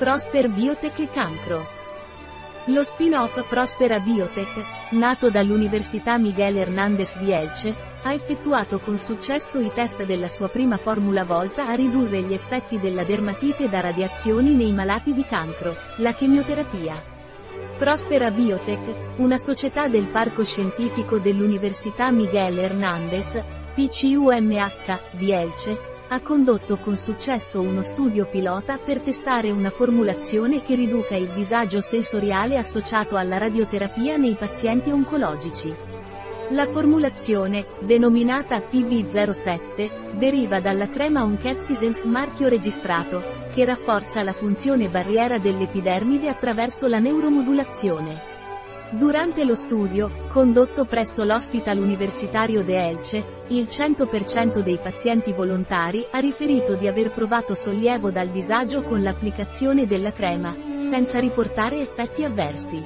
Prosper Biotech e Cancro. Lo spin-off Prospera Biotech, nato dall'Università Miguel Hernández di Elche, ha effettuato con successo i test della sua prima formula volta a ridurre gli effetti della dermatite da radiazioni nei malati di cancro, la chemioterapia. Prospera Biotech, una società del Parco Scientifico dell'Università Miguel Hernández, PCUMH, di Elche, ha condotto con successo uno studio pilota per testare una formulazione che riduca il disagio sensoriale associato alla radioterapia nei pazienti oncologici. La formulazione, denominata PB07, deriva dalla crema Oncapsisens marchio registrato, che rafforza la funzione barriera dell'epidermide attraverso la neuromodulazione. Durante lo studio, condotto presso l'Hospital Universitario de Elche, il 100% dei pazienti volontari ha riferito di aver provato sollievo dal disagio con l'applicazione della crema, senza riportare effetti avversi.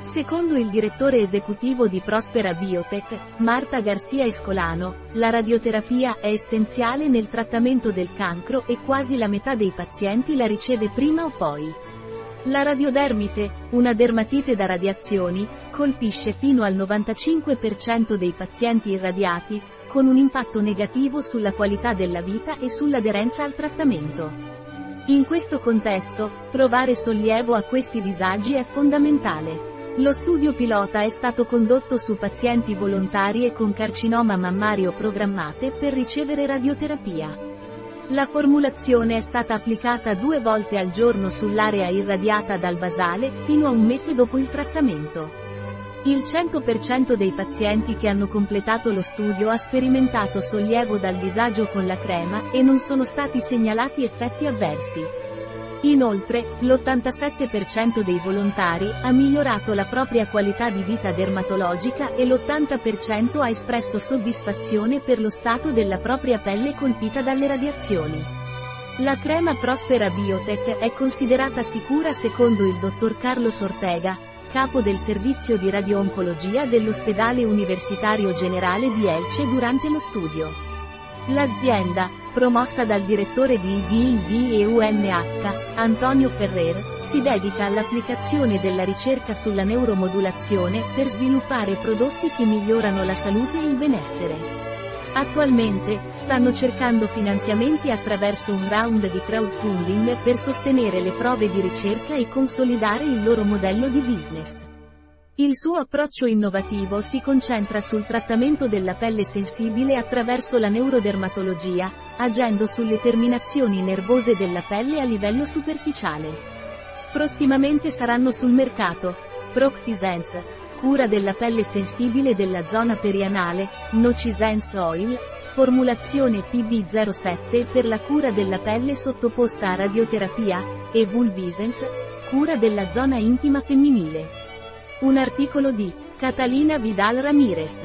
Secondo il direttore esecutivo di Prospera Biotech, Marta Garcia Escolano, la radioterapia è essenziale nel trattamento del cancro e quasi la metà dei pazienti la riceve prima o poi. La radiodermite, una dermatite da radiazioni, colpisce fino al 95% dei pazienti irradiati, con un impatto negativo sulla qualità della vita e sull'aderenza al trattamento. In questo contesto, trovare sollievo a questi disagi è fondamentale. Lo studio pilota è stato condotto su pazienti volontari e con carcinoma mammario programmate per ricevere radioterapia. La formulazione è stata applicata due volte al giorno sull'area irradiata dal basale fino a un mese dopo il trattamento. Il 100% dei pazienti che hanno completato lo studio ha sperimentato sollievo dal disagio con la crema e non sono stati segnalati effetti avversi. Inoltre, l'87% dei volontari ha migliorato la propria qualità di vita dermatologica e l'80% ha espresso soddisfazione per lo stato della propria pelle colpita dalle radiazioni. La crema Prospera Biotech è considerata sicura secondo il dottor Carlos Ortega, capo del servizio di radio-oncologia dell'ospedale universitario generale di Elche durante lo studio. L'azienda, promossa dal direttore di IDIV e UMH, Antonio Ferrer, si dedica all'applicazione della ricerca sulla neuromodulazione per sviluppare prodotti che migliorano la salute e il benessere. Attualmente, stanno cercando finanziamenti attraverso un round di crowdfunding per sostenere le prove di ricerca e consolidare il loro modello di business. Il suo approccio innovativo si concentra sul trattamento della pelle sensibile attraverso la neurodermatologia, agendo sulle terminazioni nervose della pelle a livello superficiale. Prossimamente saranno sul mercato Proctisens, cura della pelle sensibile della zona perianale, Nocisens Oil, formulazione PB07 per la cura della pelle sottoposta a radioterapia, e Vulvisens, cura della zona intima femminile. Un articolo di Catalina Vidal Ramirez,